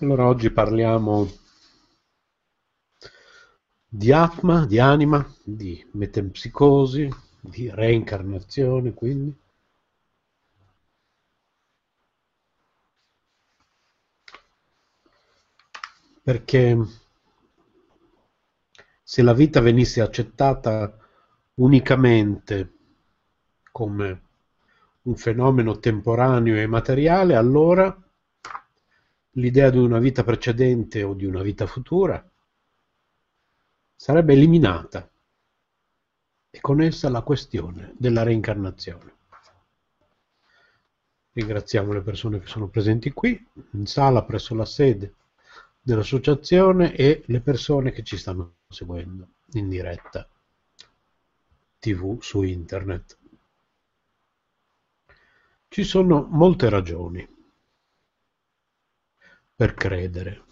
Allora oggi parliamo di Atma, di anima, di metempsicosi, di reincarnazione, quindi. Perché se la vita venisse accettata unicamente come un fenomeno temporaneo e materiale, allora l'idea di una vita precedente o di una vita futura sarebbe eliminata e con essa la questione della reincarnazione. Ringraziamo le persone che sono presenti qui, in sala presso la sede dell'associazione e le persone che ci stanno seguendo in diretta tv su internet. Ci sono molte ragioni per credere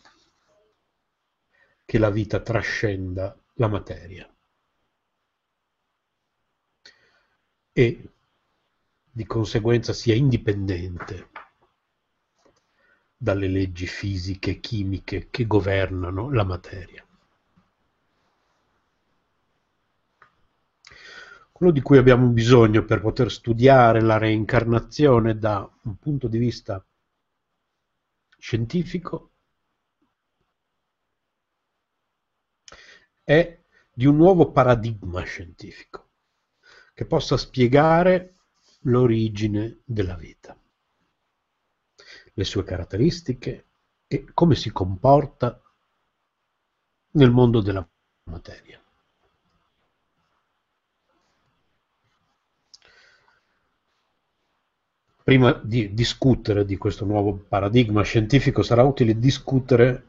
che la vita trascenda la materia e di conseguenza sia indipendente dalle leggi fisiche e chimiche che governano la materia. Quello di cui abbiamo bisogno per poter studiare la reincarnazione da un punto di vista scientifico è di un nuovo paradigma scientifico che possa spiegare l'origine della vita, le sue caratteristiche e come si comporta nel mondo della materia. Prima di discutere di questo nuovo paradigma scientifico sarà utile discutere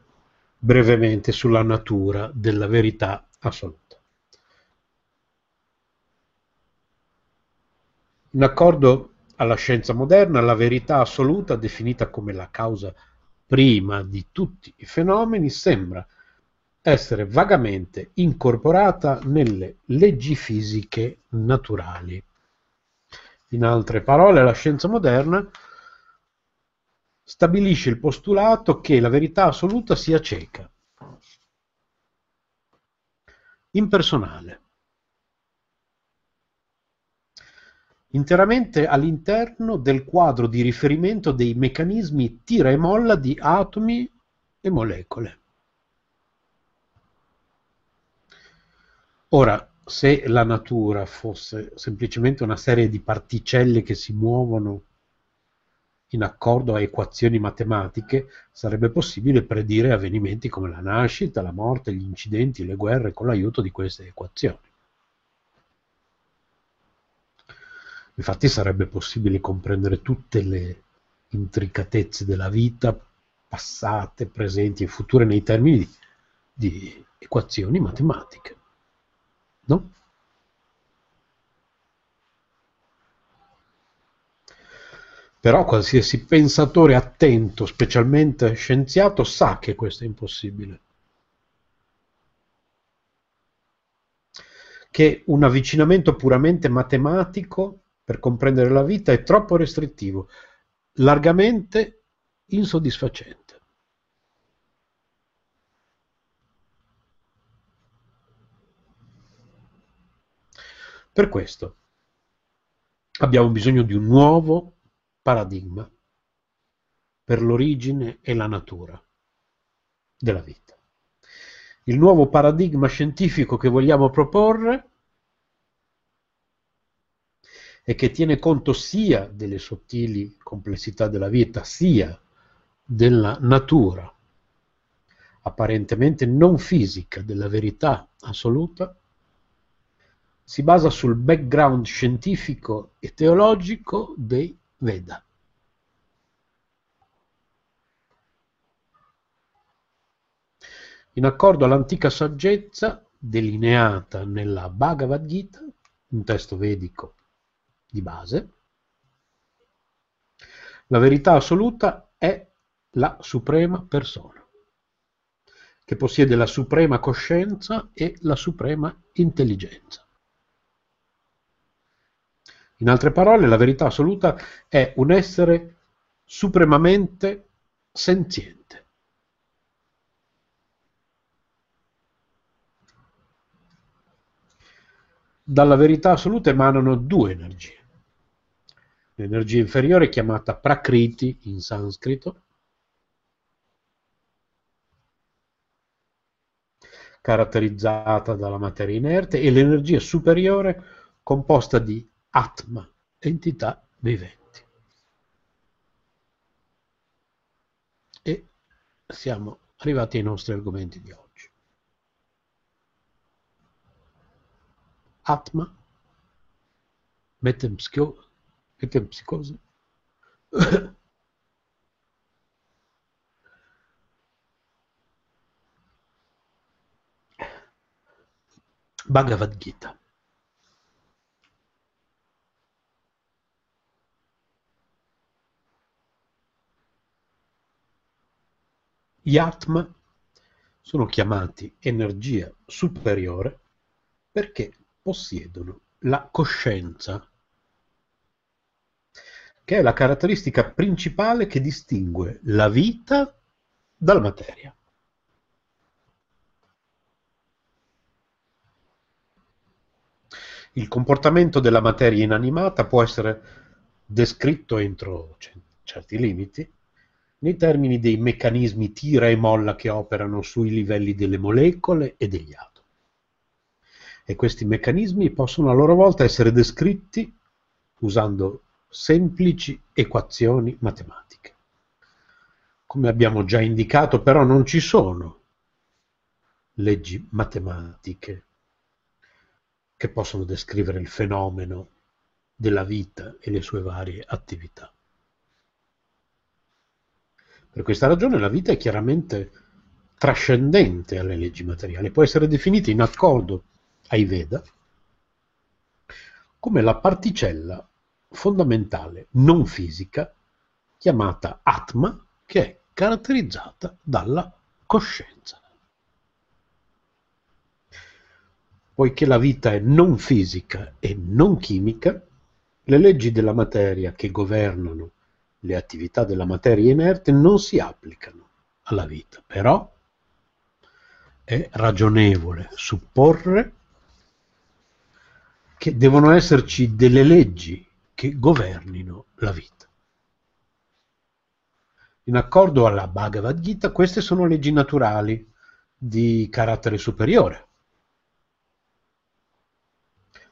brevemente sulla natura della verità assoluta. In accordo alla scienza moderna, la verità assoluta, definita come la causa prima di tutti i fenomeni, sembra essere vagamente incorporata nelle leggi fisiche naturali. In altre parole, la scienza moderna stabilisce il postulato che la verità assoluta sia cieca, impersonale, interamente all'interno del quadro di riferimento dei meccanismi tira e molla di atomi e molecole. Ora, se la natura fosse semplicemente una serie di particelle che si muovono in accordo a equazioni matematiche, sarebbe possibile predire avvenimenti come la nascita, la morte, gli incidenti, le guerre con l'aiuto di queste equazioni. Infatti sarebbe possibile comprendere tutte le intricatezze della vita, passate, presenti e future nei termini di, di equazioni matematiche. No? Però qualsiasi pensatore attento, specialmente scienziato, sa che questo è impossibile. Che un avvicinamento puramente matematico per comprendere la vita è troppo restrittivo, largamente insoddisfacente. Per questo abbiamo bisogno di un nuovo paradigma per l'origine e la natura della vita. Il nuovo paradigma scientifico che vogliamo proporre e che tiene conto sia delle sottili complessità della vita, sia della natura apparentemente non fisica della verità assoluta, si basa sul background scientifico e teologico dei Veda. In accordo all'antica saggezza delineata nella Bhagavad Gita, un testo vedico di base, la verità assoluta è la suprema persona, che possiede la suprema coscienza e la suprema intelligenza. In altre parole, la verità assoluta è un essere supremamente senziente. Dalla verità assoluta emanano due energie. L'energia inferiore chiamata prakriti in sanscrito, caratterizzata dalla materia inerte, e l'energia superiore composta di atma, entità viventi. E siamo arrivati ai nostri argomenti di oggi. Atma, metempsicosi, Bhagavad Gita. Gli Atma sono chiamati energia superiore perché possiedono la coscienza, che è la caratteristica principale che distingue la vita dalla materia. Il comportamento della materia inanimata può essere descritto entro certi limiti nei termini dei meccanismi tira e molla che operano sui livelli delle molecole e degli atomi e questi meccanismi possono a loro volta essere descritti usando semplici equazioni matematiche. Come abbiamo già indicato, però non ci sono leggi matematiche che possono descrivere il fenomeno della vita e le sue varie attività. Per questa ragione la vita è chiaramente trascendente alle leggi materiali, può essere definita in accordo ai Veda come la particella fondamentale non fisica chiamata Atma che è caratterizzata dalla coscienza. Poiché la vita è non fisica e non chimica, le leggi della materia che governano le attività della materia inerte non si applicano alla vita, però è ragionevole supporre che devono esserci delle leggi che governino la vita. In accordo alla Bhagavad Gita, queste sono leggi naturali di carattere superiore,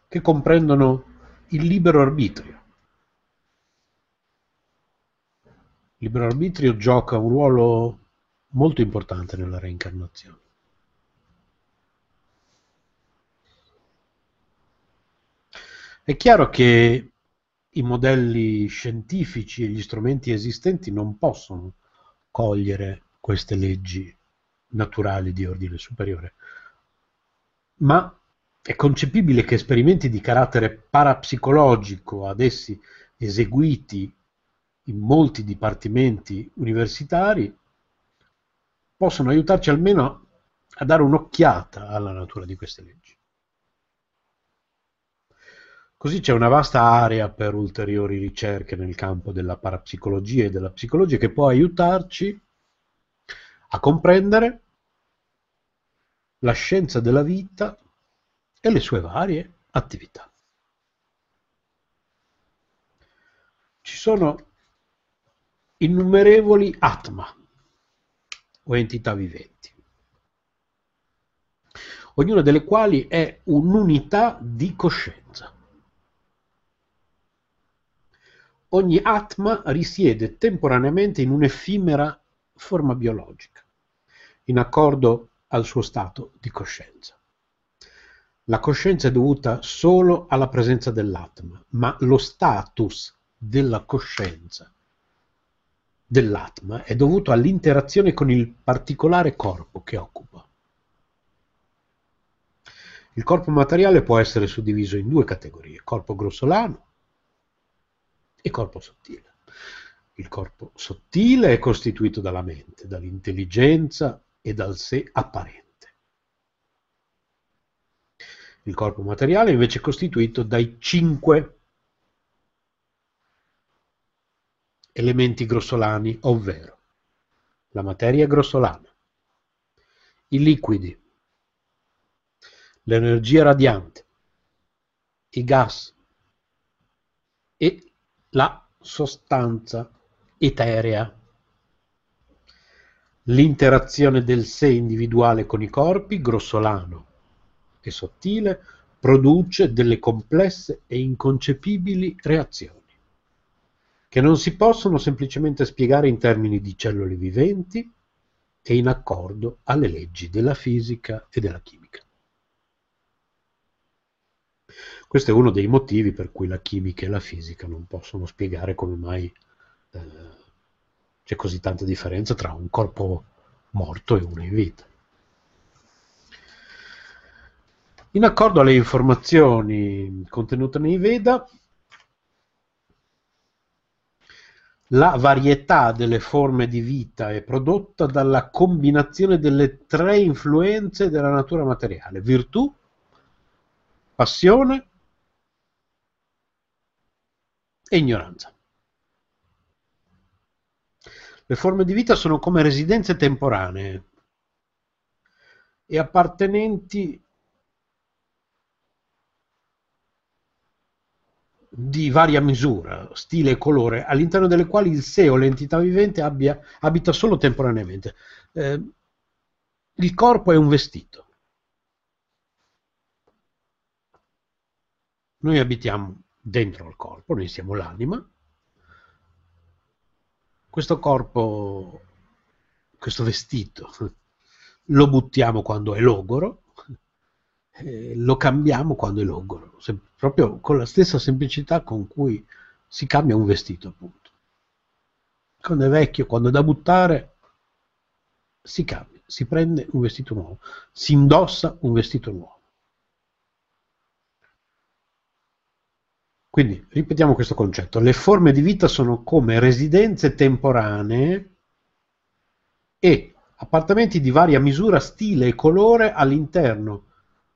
che comprendono il libero arbitrio. Il libero arbitrio gioca un ruolo molto importante nella reincarnazione. È chiaro che i modelli scientifici e gli strumenti esistenti non possono cogliere queste leggi naturali di ordine superiore, ma è concepibile che esperimenti di carattere parapsicologico ad essi eseguiti in molti dipartimenti universitari possono aiutarci almeno a dare un'occhiata alla natura di queste leggi. Così c'è una vasta area per ulteriori ricerche nel campo della parapsicologia e della psicologia che può aiutarci a comprendere la scienza della vita e le sue varie attività. Ci sono innumerevoli atma o entità viventi, ognuna delle quali è un'unità di coscienza. ogni atma risiede temporaneamente in un'effimera forma biologica, in accordo al suo stato di coscienza. La coscienza è dovuta solo alla presenza dell'atma, ma lo status della coscienza dell'atma è dovuto all'interazione con il particolare corpo che occupa. Il corpo materiale può essere suddiviso in due categorie, corpo grossolano e corpo sottile. Il corpo sottile è costituito dalla mente, dall'intelligenza e dal sé apparente. Il corpo materiale invece è costituito dai cinque elementi grossolani, ovvero la materia grossolana, i liquidi, l'energia radiante, i gas e la sostanza eterea. L'interazione del sé individuale con i corpi, grossolano e sottile, produce delle complesse e inconcepibili reazioni, che non si possono semplicemente spiegare in termini di cellule viventi e in accordo alle leggi della fisica e della chimica. Questo è uno dei motivi per cui la chimica e la fisica non possono spiegare come mai eh, c'è così tanta differenza tra un corpo morto e uno in vita. In accordo alle informazioni contenute nei Veda, la varietà delle forme di vita è prodotta dalla combinazione delle tre influenze della natura materiale, virtù, passione e ignoranza. Le forme di vita sono come residenze temporanee e appartenenti di varia misura, stile e colore, all'interno delle quali il sé o l'entità vivente abbia, abita solo temporaneamente. Eh, il corpo è un vestito. Noi abitiamo dentro al corpo, noi siamo l'anima. Questo corpo, questo vestito, lo buttiamo quando è logoro, lo cambiamo quando è logoro, se, proprio con la stessa semplicità con cui si cambia un vestito, appunto. Quando è vecchio, quando è da buttare, si cambia, si prende un vestito nuovo, si indossa un vestito nuovo. Quindi ripetiamo questo concetto. Le forme di vita sono come residenze temporanee e appartamenti di varia misura, stile e colore all'interno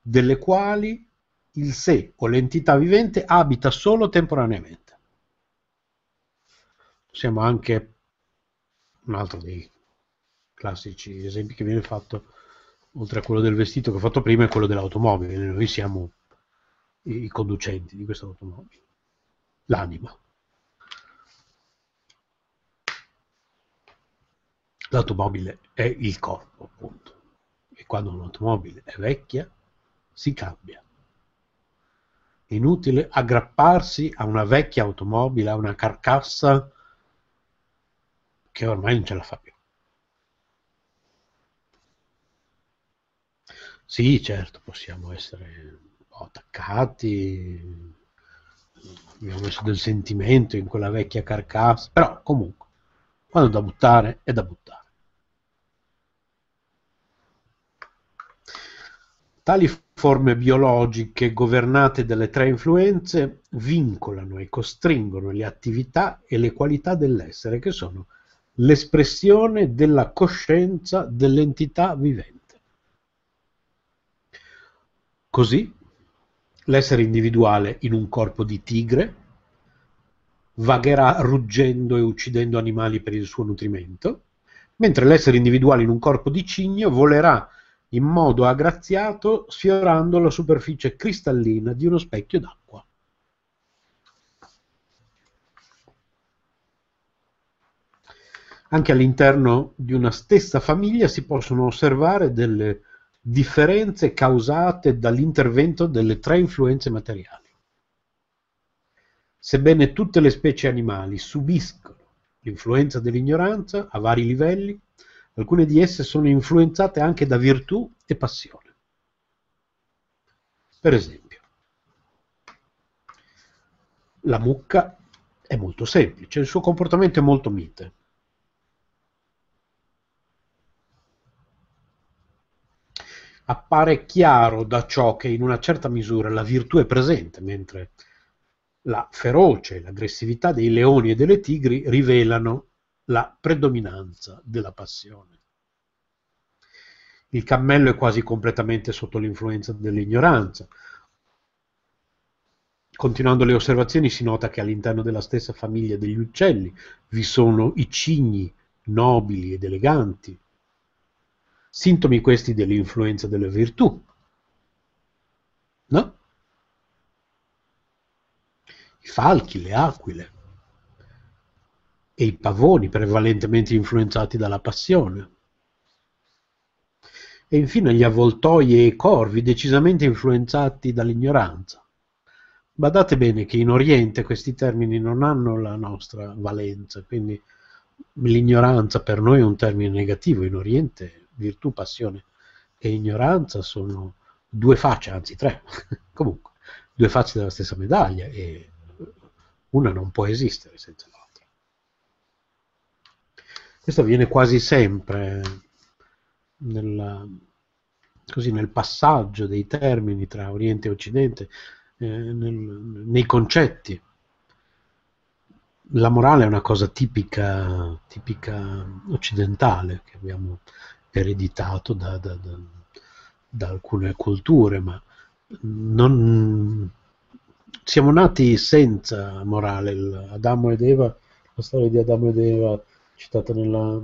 delle quali il sé o l'entità vivente abita solo temporaneamente. Possiamo anche, un altro dei classici esempi che viene fatto, oltre a quello del vestito che ho fatto prima, è quello dell'automobile. Noi siamo i conducenti di questa automobile, l'anima. L'automobile è il corpo, appunto. E quando un'automobile è vecchia, si cambia. Inutile aggrapparsi a una vecchia automobile, a una carcassa che ormai non ce la fa più. Sì, certo, possiamo essere attaccati, abbiamo messo del sentimento in quella vecchia carcassa, però comunque, quando è da buttare, è da buttare. Tali forme biologiche governate dalle tre influenze vincolano e costringono le attività e le qualità dell'essere, che sono l'espressione della coscienza dell'entità vivente. Così, l'essere individuale in un corpo di tigre vagherà ruggendo e uccidendo animali per il suo nutrimento, mentre l'essere individuale in un corpo di cigno volerà in modo aggraziato sfiorando la superficie cristallina di uno specchio d'acqua. Anche all'interno di una stessa famiglia si possono osservare delle differenze causate dall'intervento delle tre influenze materiali. Sebbene tutte le specie animali subiscono l'influenza dell'ignoranza a vari livelli, Alcune di esse sono influenzate anche da virtù e passione. Per esempio, la mucca è molto semplice, il suo comportamento è molto mite. Appare chiaro da ciò che in una certa misura la virtù è presente, mentre la ferocia e l'aggressività dei leoni e delle tigri rivelano la predominanza della passione. Il cammello è quasi completamente sotto l'influenza dell'ignoranza. Continuando le osservazioni si nota che all'interno della stessa famiglia degli uccelli vi sono i cigni nobili ed eleganti, sintomi questi dell'influenza delle virtù. No? i falchi, le aquile e i pavoni prevalentemente influenzati dalla passione. E infine gli avvoltoi e i corvi decisamente influenzati dall'ignoranza. Badate bene che in Oriente questi termini non hanno la nostra valenza, quindi l'ignoranza per noi è un termine negativo, in Oriente virtù, passione e ignoranza sono due facce, anzi tre, comunque, due facce della stessa medaglia e una non può esistere senza l'altra. Questo avviene quasi sempre nella, così, nel passaggio dei termini tra Oriente e Occidente, eh, nel, nei concetti. La morale è una cosa tipica, tipica occidentale che abbiamo ereditato da, da, da, da alcune culture, ma non, siamo nati senza morale. Adamo ed Eva, la storia di Adamo ed Eva citata nella,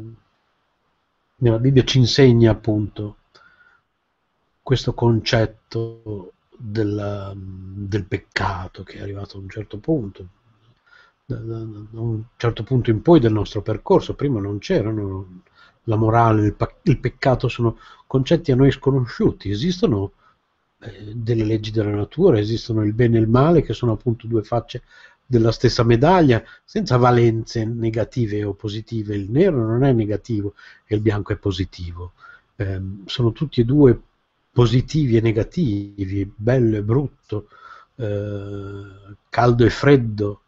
nella Bibbia ci insegna appunto questo concetto della, del peccato che è arrivato a un certo punto, da, da, da, un certo punto in poi del nostro percorso. Prima non c'erano la morale, il, il peccato sono concetti a noi sconosciuti, esistono eh, delle leggi della natura, esistono il bene e il male che sono appunto due facce della stessa medaglia, senza valenze negative o positive. Il nero non è negativo e il bianco è positivo. Eh, sono tutti e due positivi e negativi, bello e brutto, eh, caldo e freddo,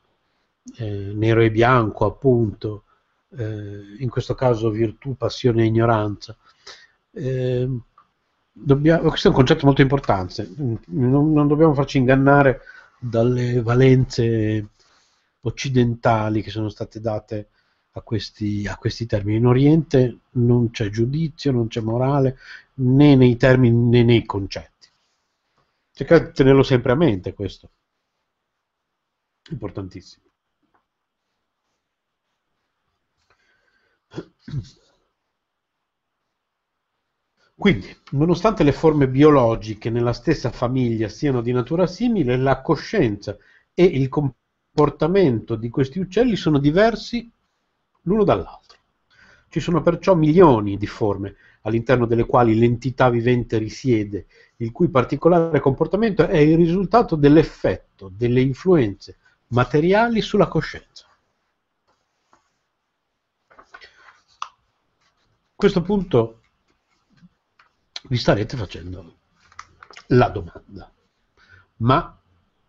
eh, nero e bianco appunto, eh, in questo caso virtù, passione e ignoranza. Eh, dobbiamo, questo è un concetto molto importante, non, non, dobbiamo farci ingannare dalle valenze occidentali che sono state date a questi, a questi termini. In Oriente non c'è giudizio, non c'è morale, né nei termini né nei concetti. Cercate di tenerlo sempre a mente questo. Importantissimo. Quindi, nonostante le forme biologiche nella stessa famiglia siano di natura simile, la coscienza e il comportamento di questi uccelli sono diversi l'uno dall'altro. Ci sono perciò milioni di forme all'interno delle quali l'entità vivente risiede, il cui particolare comportamento è il risultato dell'effetto delle influenze materiali sulla coscienza. A questo punto vi starete facendo la domanda, ma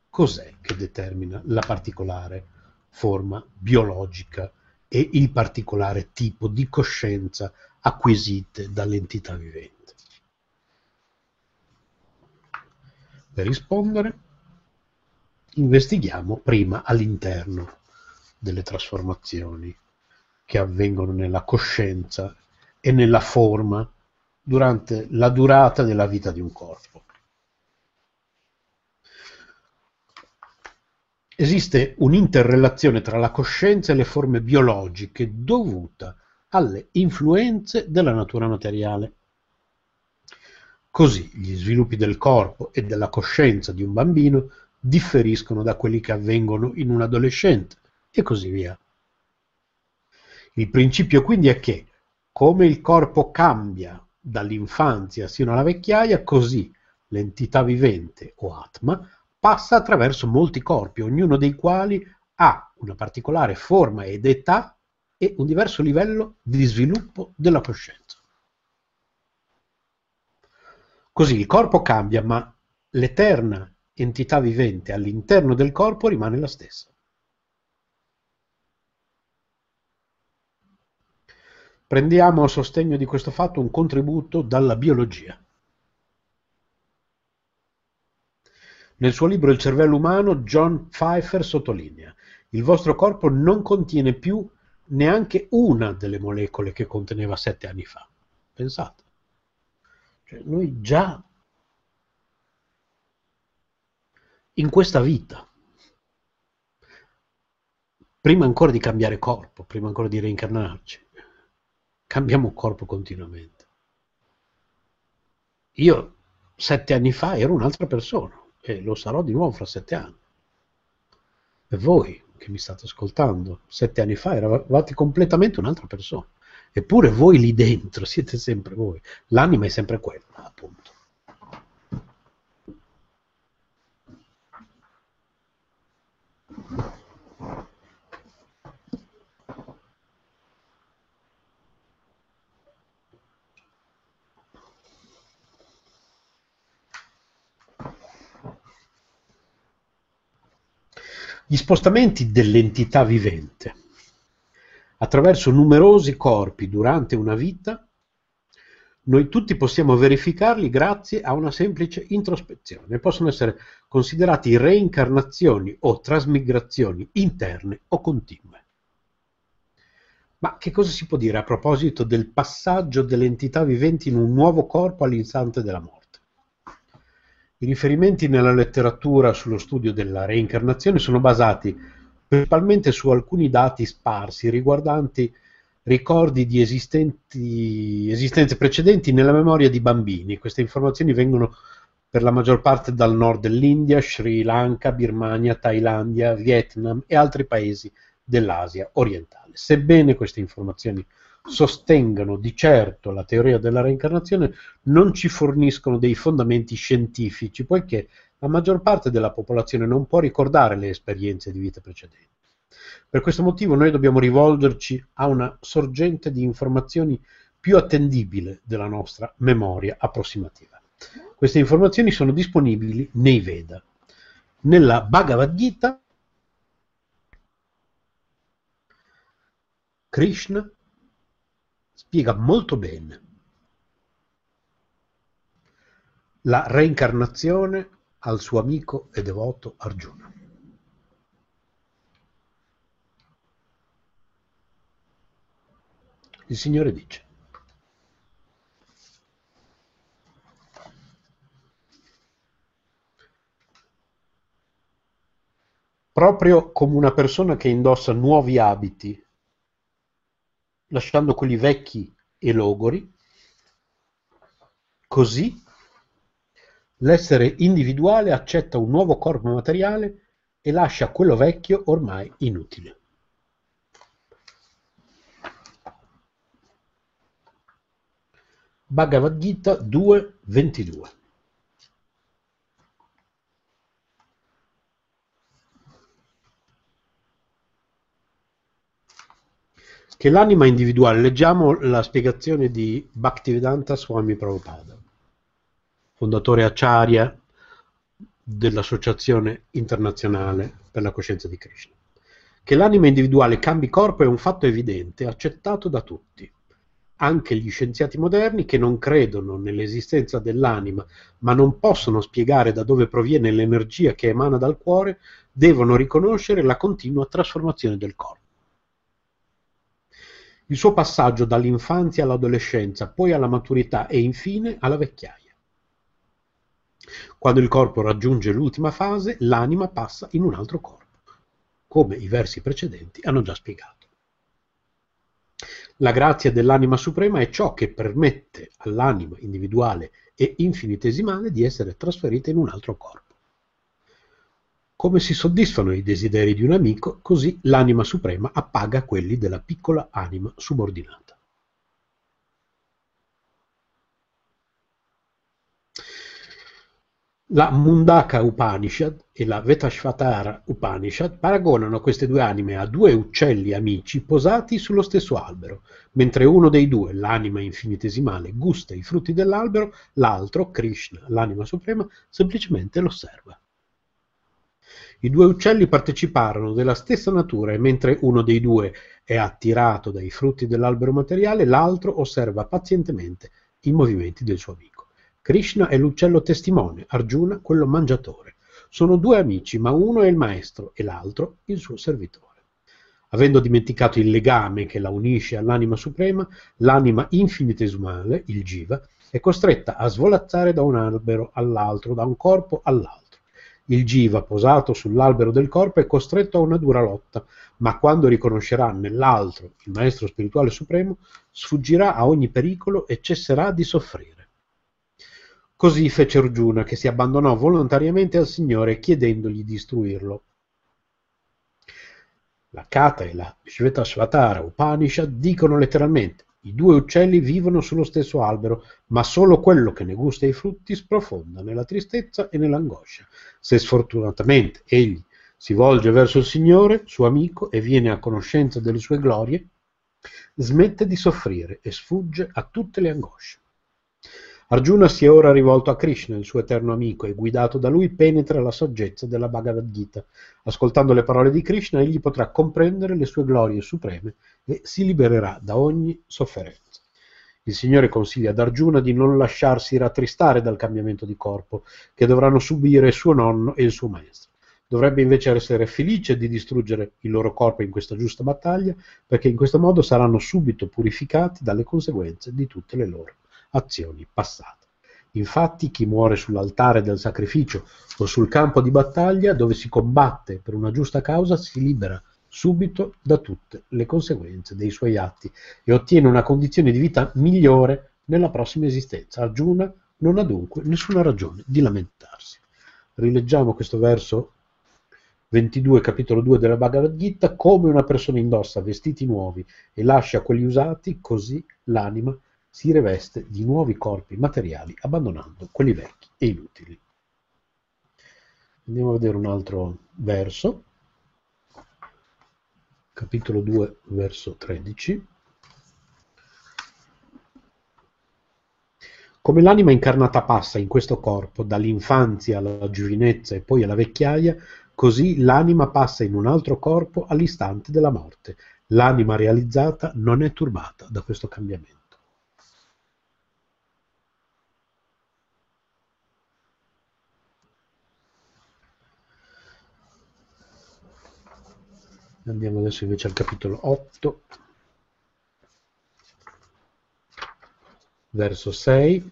cos'è che determina la particolare forma biologica e il particolare tipo di coscienza acquisite dall'entità vivente? Per rispondere, investighiamo prima all'interno delle trasformazioni che avvengono nella coscienza e nella forma durante la durata della vita di un corpo. Esiste un'interrelazione tra la coscienza e le forme biologiche dovuta alle influenze della natura materiale. Così gli sviluppi del corpo e della coscienza di un bambino differiscono da quelli che avvengono in un adolescente e così via. Il principio quindi è che, come il corpo cambia dall'infanzia sino alla vecchiaia, così l'entità vivente o Atma passa attraverso molti corpi, ognuno dei quali ha una particolare forma ed età e un diverso livello di sviluppo della coscienza. Così il corpo cambia, ma l'eterna entità vivente all'interno del corpo rimane la stessa. Prendiamo a sostegno di questo fatto un contributo dalla biologia. Nel suo libro Il cervello umano, John Pfeiffer sottolinea il vostro corpo non contiene più neanche una delle molecole che conteneva sette anni fa. Pensate. Cioè, noi già in questa vita, prima ancora di cambiare corpo, prima ancora di reincarnarci, cambiamo corpo continuamente. Io sette anni fa ero un'altra persona e lo sarò di nuovo fra sette anni. E voi che mi state ascoltando, sette anni fa eravate completamente un'altra persona. Eppure voi lì dentro siete sempre voi. L'anima è sempre quella, appunto. Gli spostamenti dell'entità vivente attraverso numerosi corpi durante una vita, noi tutti possiamo verificarli grazie a una semplice introspezione. Possono essere considerati reincarnazioni o trasmigrazioni interne o continue. Ma che cosa si può dire a proposito del passaggio delle entità viventi in un nuovo corpo all'istante della morte? I riferimenti nella letteratura sullo studio della reincarnazione sono basati principalmente su alcuni dati sparsi riguardanti ricordi di esistenze precedenti nella memoria di bambini. Queste informazioni vengono per la maggior parte dal nord dell'India, Sri Lanka, Birmania, Thailandia, Vietnam e altri paesi dell'Asia orientale. Sebbene queste informazioni sostengano di certo la teoria della reincarnazione, non ci forniscono dei fondamenti scientifici, poiché la maggior parte della popolazione non può ricordare le esperienze di vite precedenti. Per questo motivo noi dobbiamo rivolgerci a una sorgente di informazioni più attendibile della nostra memoria approssimativa. Queste informazioni sono disponibili nei Veda. Nella Bhagavad Gita Krishna spiega molto bene la reincarnazione al suo amico e devoto Arjuna. Il Signore dice proprio come una persona che indossa nuovi abiti lasciando quelli vecchi e logori, così l'essere individuale accetta un nuovo corpo materiale e lascia quello vecchio ormai inutile. Bhagavad Gita 2.22 che l'anima individuale, leggiamo la spiegazione di Bhaktivedanta Swami Prabhupada, fondatore Acharya dell'Associazione Internazionale per la Coscienza di Krishna. Che l'anima individuale cambi corpo è un fatto evidente, accettato da tutti. Anche gli scienziati moderni che non credono nell'esistenza dell'anima, ma non possono spiegare da dove proviene l'energia che emana dal cuore, devono riconoscere la continua trasformazione del corpo. Il suo passaggio dall'infanzia all'adolescenza, poi alla maturità e infine alla vecchiaia. Quando il corpo raggiunge l'ultima fase, l'anima passa in un altro corpo, come i versi precedenti hanno già spiegato. La grazia dell'anima suprema è ciò che permette all'anima individuale e infinitesimale di essere trasferita in un altro corpo. Come si soddisfano i desideri di un amico, così l'anima suprema appaga quelli della piccola anima subordinata. La Mundaka Upanishad e la Vetashvatara Upanishad paragonano queste due anime a due uccelli amici posati sullo stesso albero. Mentre uno dei due, l'anima infinitesimale, gusta i frutti dell'albero, l'altro, Krishna, l'anima suprema, semplicemente lo osserva. I due uccelli parteciparono della stessa natura e mentre uno dei due è attirato dai frutti dell'albero materiale, l'altro osserva pazientemente i movimenti del suo amico. Krishna è l'uccello testimone, Arjuna quello mangiatore. Sono due amici, ma uno è il maestro e l'altro il suo servitore. Avendo dimenticato il legame che la unisce all'anima suprema, l'anima infinitesimale, il Jiva, è costretta a svolazzare da un albero all'altro, da un corpo all'altro. Il Jiva, posato sull'albero del corpo, è costretto a una dura lotta, ma quando riconoscerà nell'altro il Maestro Spirituale Supremo, sfuggirà a ogni pericolo e cesserà di soffrire. Così fece Arjuna, che si abbandonò volontariamente al Signore chiedendogli di istruirlo. La Kata e la Shvetashvatara Upanishad dicono letteralmente i due uccelli vivono sullo stesso albero, ma solo quello che ne gusta i frutti sprofonda nella tristezza e nell'angoscia. Se sfortunatamente egli si volge verso il Signore, suo amico, e viene a conoscenza delle sue glorie, smette di soffrire e sfugge a tutte le angosce. Arjuna si è ora rivolto a Krishna, il suo eterno amico, e guidato da lui penetra la saggezza della Bhagavad Gita. Ascoltando le parole di Krishna, egli potrà comprendere le sue glorie supreme e si libererà da ogni sofferenza. Il Signore consiglia ad Arjuna di non lasciarsi rattristare dal cambiamento di corpo che dovranno subire suo nonno e il suo maestro. Dovrebbe invece essere felice di distruggere il loro corpo in questa giusta battaglia, perché in questo modo saranno subito purificati dalle conseguenze di tutte le loro azioni passate. Infatti chi muore sull'altare del sacrificio o sul campo di battaglia dove si combatte per una giusta causa si libera subito da tutte le conseguenze dei suoi atti e ottiene una condizione di vita migliore nella prossima esistenza. Arjuna non ha dunque nessuna ragione di lamentarsi. Rileggiamo questo verso 22, capitolo 2 della Bhagavad Gita, come una persona indossa vestiti nuovi e lascia quelli usati, così l'anima si riveste di nuovi corpi materiali abbandonando quelli vecchi e inutili. Andiamo a vedere un altro verso, capitolo 2, verso 13. Come l'anima incarnata passa in questo corpo dall'infanzia alla giovinezza e poi alla vecchiaia, così l'anima passa in un altro corpo all'istante della morte. L'anima realizzata non è turbata da questo cambiamento. Andiamo adesso invece al capitolo 8, verso 6.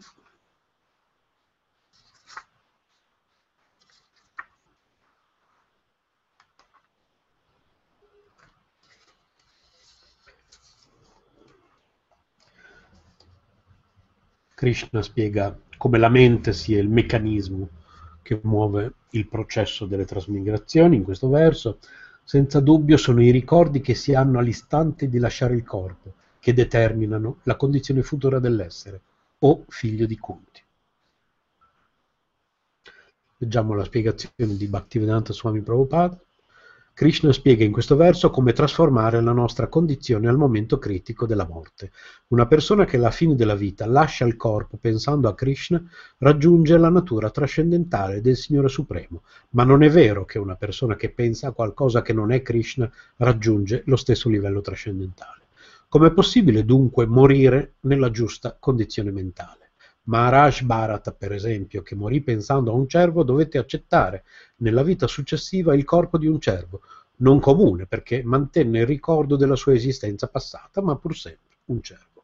Krishna spiega come la mente sia il meccanismo che muove il processo delle trasmigrazioni in questo verso senza dubbio sono i ricordi che si hanno all'istante di lasciare il corpo che determinano la condizione futura dell'essere, o figlio di Kunti. Leggiamo la spiegazione di Bhaktivedanta Swami Prabhupada. Krishna spiega in questo verso come trasformare la nostra condizione al momento critico della morte. Una persona che alla fine della vita lascia il corpo pensando a Krishna raggiunge la natura trascendentale del Signore Supremo, ma non è vero che una persona che pensa a qualcosa che non è Krishna raggiunge lo stesso livello trascendentale. Com'è possibile dunque morire nella giusta condizione mentale? Maharaj Bharata, per esempio, che morì pensando a un cervo, dovette accettare nella vita successiva il corpo di un cervo, non comune perché mantenne il ricordo della sua esistenza passata, ma pur sempre un cervo.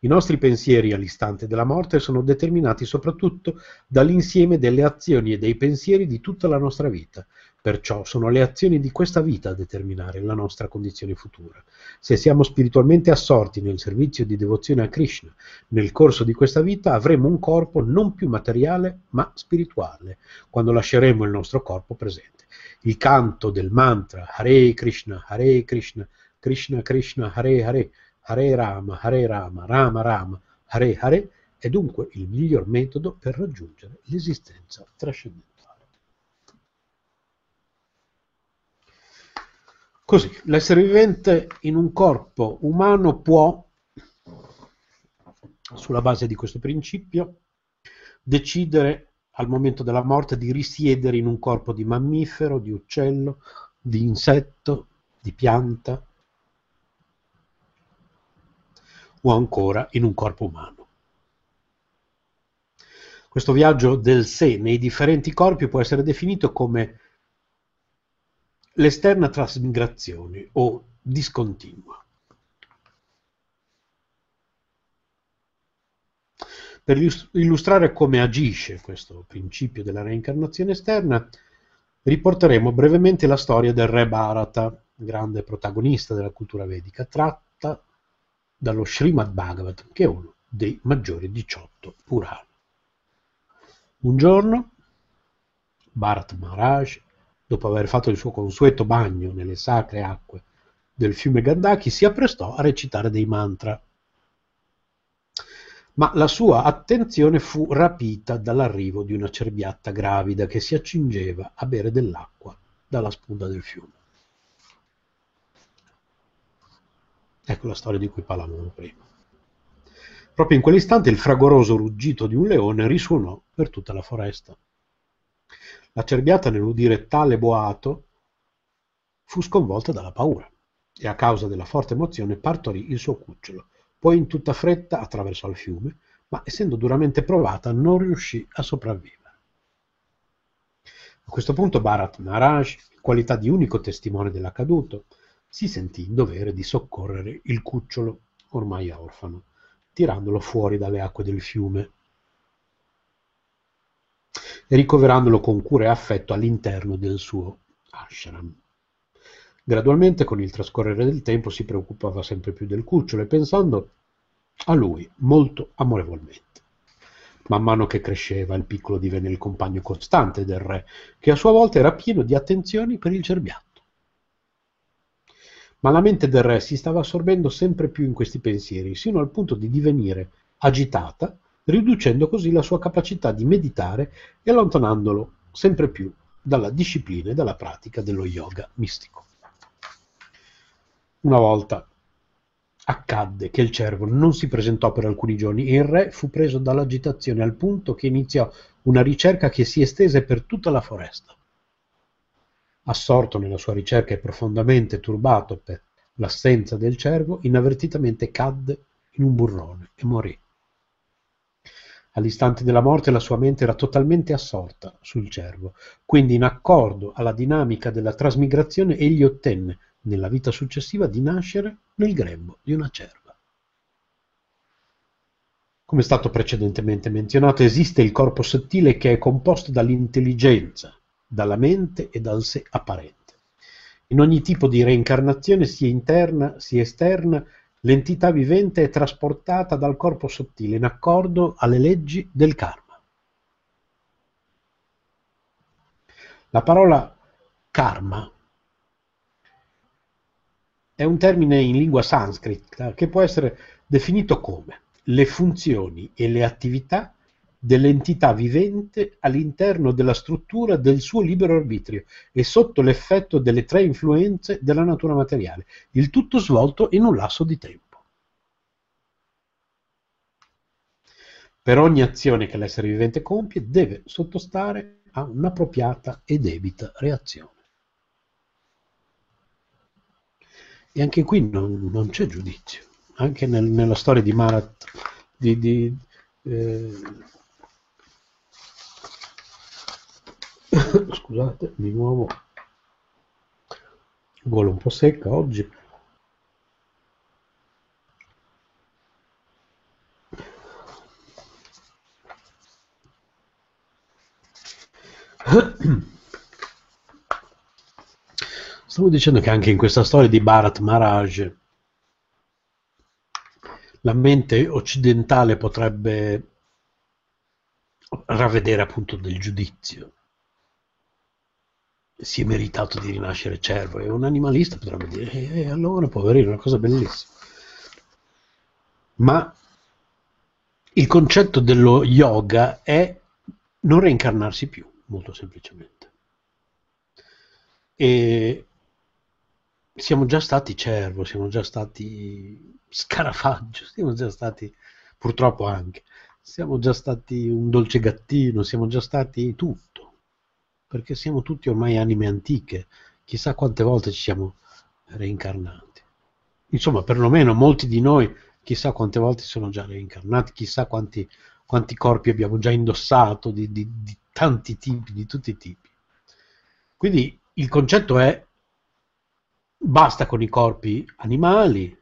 I nostri pensieri all'istante della morte sono determinati soprattutto dall'insieme delle azioni e dei pensieri di tutta la nostra vita, Perciò sono le azioni di questa vita a determinare la nostra condizione futura. Se siamo spiritualmente assorti nel servizio di devozione a Krishna, nel corso di questa vita avremo un corpo non più materiale ma spirituale, quando lasceremo il nostro corpo presente. Il canto del mantra Hare Krishna, Hare Krishna, Krishna Krishna, Hare Hare, Hare Rama, Hare Rama, Rama Rama, Hare Hare è dunque il miglior metodo per raggiungere l'esistenza trascendentale. Così, l'essere vivente in un corpo umano può, sulla base di questo principio, decidere al momento della morte di risiedere in un corpo di mammifero, di uccello, di insetto, di pianta o ancora in un corpo umano. Questo viaggio del sé nei differenti corpi può essere definito come l'esterna trasmigrazione o discontinua. Per illustrare come agisce questo principio della reincarnazione esterna, riporteremo brevemente la storia del re Bharata, grande protagonista della cultura vedica, tratta dallo Srimad Bhagavat, che è uno dei maggiori 18 Purana. Un giorno, Bharat Maharaj dopo aver fatto il suo consueto bagno nelle sacre acque del fiume Gandaki, si apprestò a recitare dei mantra. Ma la sua attenzione fu rapita dall'arrivo di una cerbiatta gravida che si accingeva a bere dell'acqua dalla sponda del fiume. Ecco la storia di cui parlavamo prima. Proprio in quell'istante il fragoroso ruggito di un leone risuonò per tutta la foresta. La cerbiata, nell'udire tale boato, fu sconvolta dalla paura e a causa della forte emozione partorì il suo cucciolo. Poi in tutta fretta attraversò il fiume, ma essendo duramente provata non riuscì a sopravvivere. A questo punto Bharat Maharaj, in qualità di unico testimone dell'accaduto, si sentì in dovere di soccorrere il cucciolo, ormai orfano, tirandolo fuori dalle acque del fiume e ricoverandolo con cura e affetto all'interno del suo ashram. Gradualmente, con il trascorrere del tempo, si preoccupava sempre più del cucciolo e pensando a lui molto amorevolmente. Man mano che cresceva, il piccolo divenne il compagno costante del re, che a sua volta era pieno di attenzioni per il cerbiatto. Ma la mente del re si stava assorbendo sempre più in questi pensieri, sino al punto di divenire agitata, riducendo così la sua capacità di meditare e allontanandolo sempre più dalla disciplina e dalla pratica dello yoga mistico. Una volta accadde che il cervo non si presentò per alcuni giorni e il re fu preso dall'agitazione al punto che iniziò una ricerca che si estese per tutta la foresta. Assorto nella sua ricerca e profondamente turbato per l'assenza del cervo, inavvertitamente cadde in un burrone e morì. All'istante della morte la sua mente era totalmente assorta sul cervo, quindi in accordo alla dinamica della trasmigrazione egli ottenne nella vita successiva di nascere nel grembo di una cerva. Come è stato precedentemente menzionato, esiste il corpo sottile che è composto dall'intelligenza, dalla mente e dal sé apparente. In ogni tipo di reincarnazione, sia interna sia esterna, l'entità vivente è trasportata dal corpo sottile in accordo alle leggi del karma. La parola karma è un termine in lingua sanscrita che può essere definito come le funzioni e le attività dell'entità vivente all'interno della struttura del suo libero arbitrio e sotto l'effetto delle tre influenze della natura materiale, il tutto svolto in un lasso di tempo. Per ogni azione che l'essere vivente compie deve sottostare a un'appropriata e debita reazione. E anche qui non, non c'è giudizio. Anche nel, nella storia di Marat, di, di, eh, scusate, di nuovo, gola un po' secca oggi. Stavo dicendo che anche in questa storia di Bharat Maharaj la mente occidentale potrebbe ravvedere appunto del giudizio. Si è meritato di rinascere cervo e un animalista potrebbe dire e eh, allora poverino, è una cosa bellissima. Ma il concetto dello yoga è non reincarnarsi più, molto semplicemente. E siamo già stati cervo, siamo già stati scarafaggio, siamo già stati, purtroppo anche, siamo già stati un dolce gattino, siamo già stati tutto, perché siamo tutti ormai anime antiche, chissà quante volte ci siamo reincarnati. Insomma, perlomeno molti di noi, chissà quante volte sono già reincarnati, chissà quanti, quanti corpi abbiamo già indossato di, di, di tanti tipi, di tutti i tipi. Quindi il concetto è basta con i corpi animali,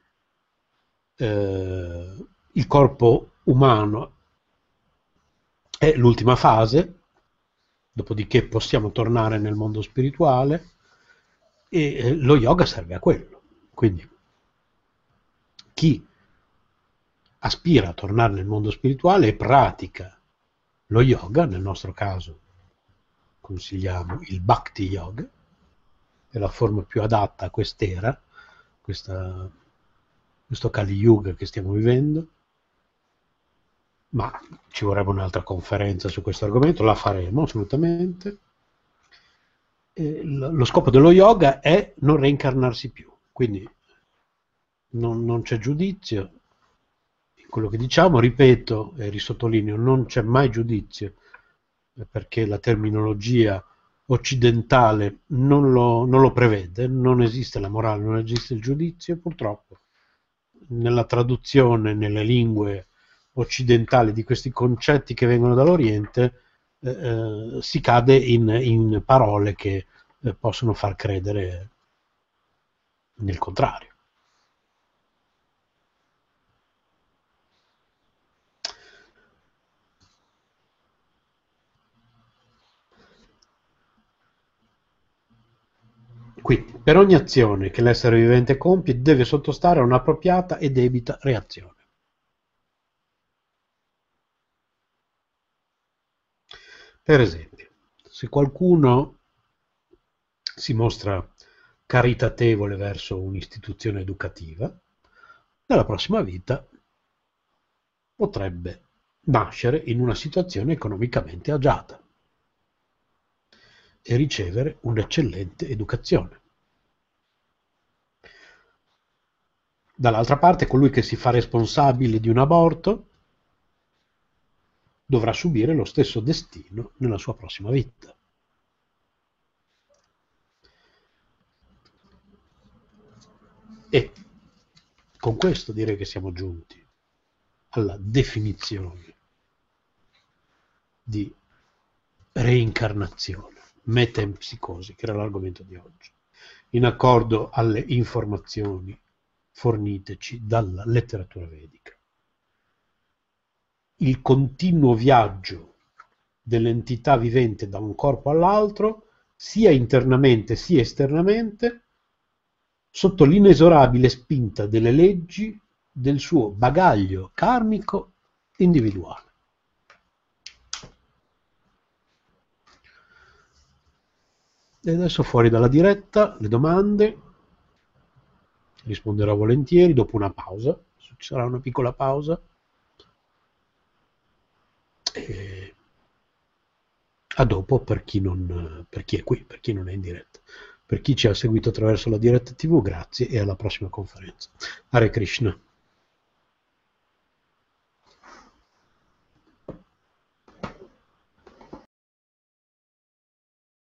eh, il corpo umano è l'ultima fase, dopodiché possiamo tornare nel mondo spirituale e eh, lo yoga serve a quello. Quindi chi aspira a tornare nel mondo spirituale e pratica lo yoga, nel nostro caso consigliamo il bhakti yoga, è la forma più adatta a quest'era, questa, questo Kali Yuga che stiamo vivendo, ma ci vorrebbe un'altra conferenza su questo argomento, la faremo assolutamente. E lo scopo dello yoga è non reincarnarsi più, quindi non, non c'è giudizio. In quello che diciamo, ripeto e risottolineo, non c'è mai giudizio perché la terminologia occidentale non lo, non lo prevede, non esiste la morale, non esiste il giudizio, purtroppo nella traduzione nelle lingue occidentali di questi concetti che vengono dall'Oriente eh, eh, si cade in, in parole che eh, possono far credere nel contrario. Quindi, per ogni azione che l'essere vivente compie deve sottostare a un'appropriata e debita reazione. Per esempio, se qualcuno si mostra caritatevole verso un'istituzione educativa, nella prossima vita potrebbe nascere in una situazione economicamente agiata e ricevere un'eccellente educazione. Dall'altra parte, colui che si fa responsabile di un aborto dovrà subire lo stesso destino nella sua prossima vita. E con questo direi che siamo giunti alla definizione di reincarnazione metempsicosi, che era l'argomento di oggi, in accordo alle informazioni forniteci dalla letteratura vedica. Il continuo viaggio dell'entità vivente da un corpo all'altro, sia internamente sia esternamente, sotto l'inesorabile spinta delle leggi del suo bagaglio karmico individuale. E adesso fuori dalla diretta, le domande. Risponderò volentieri dopo una pausa. Ci sarà una piccola pausa. E a dopo per chi, non, per chi è qui, per chi non è in diretta. Per chi ci ha seguito attraverso la diretta TV, grazie e alla prossima conferenza. Hare Krishna.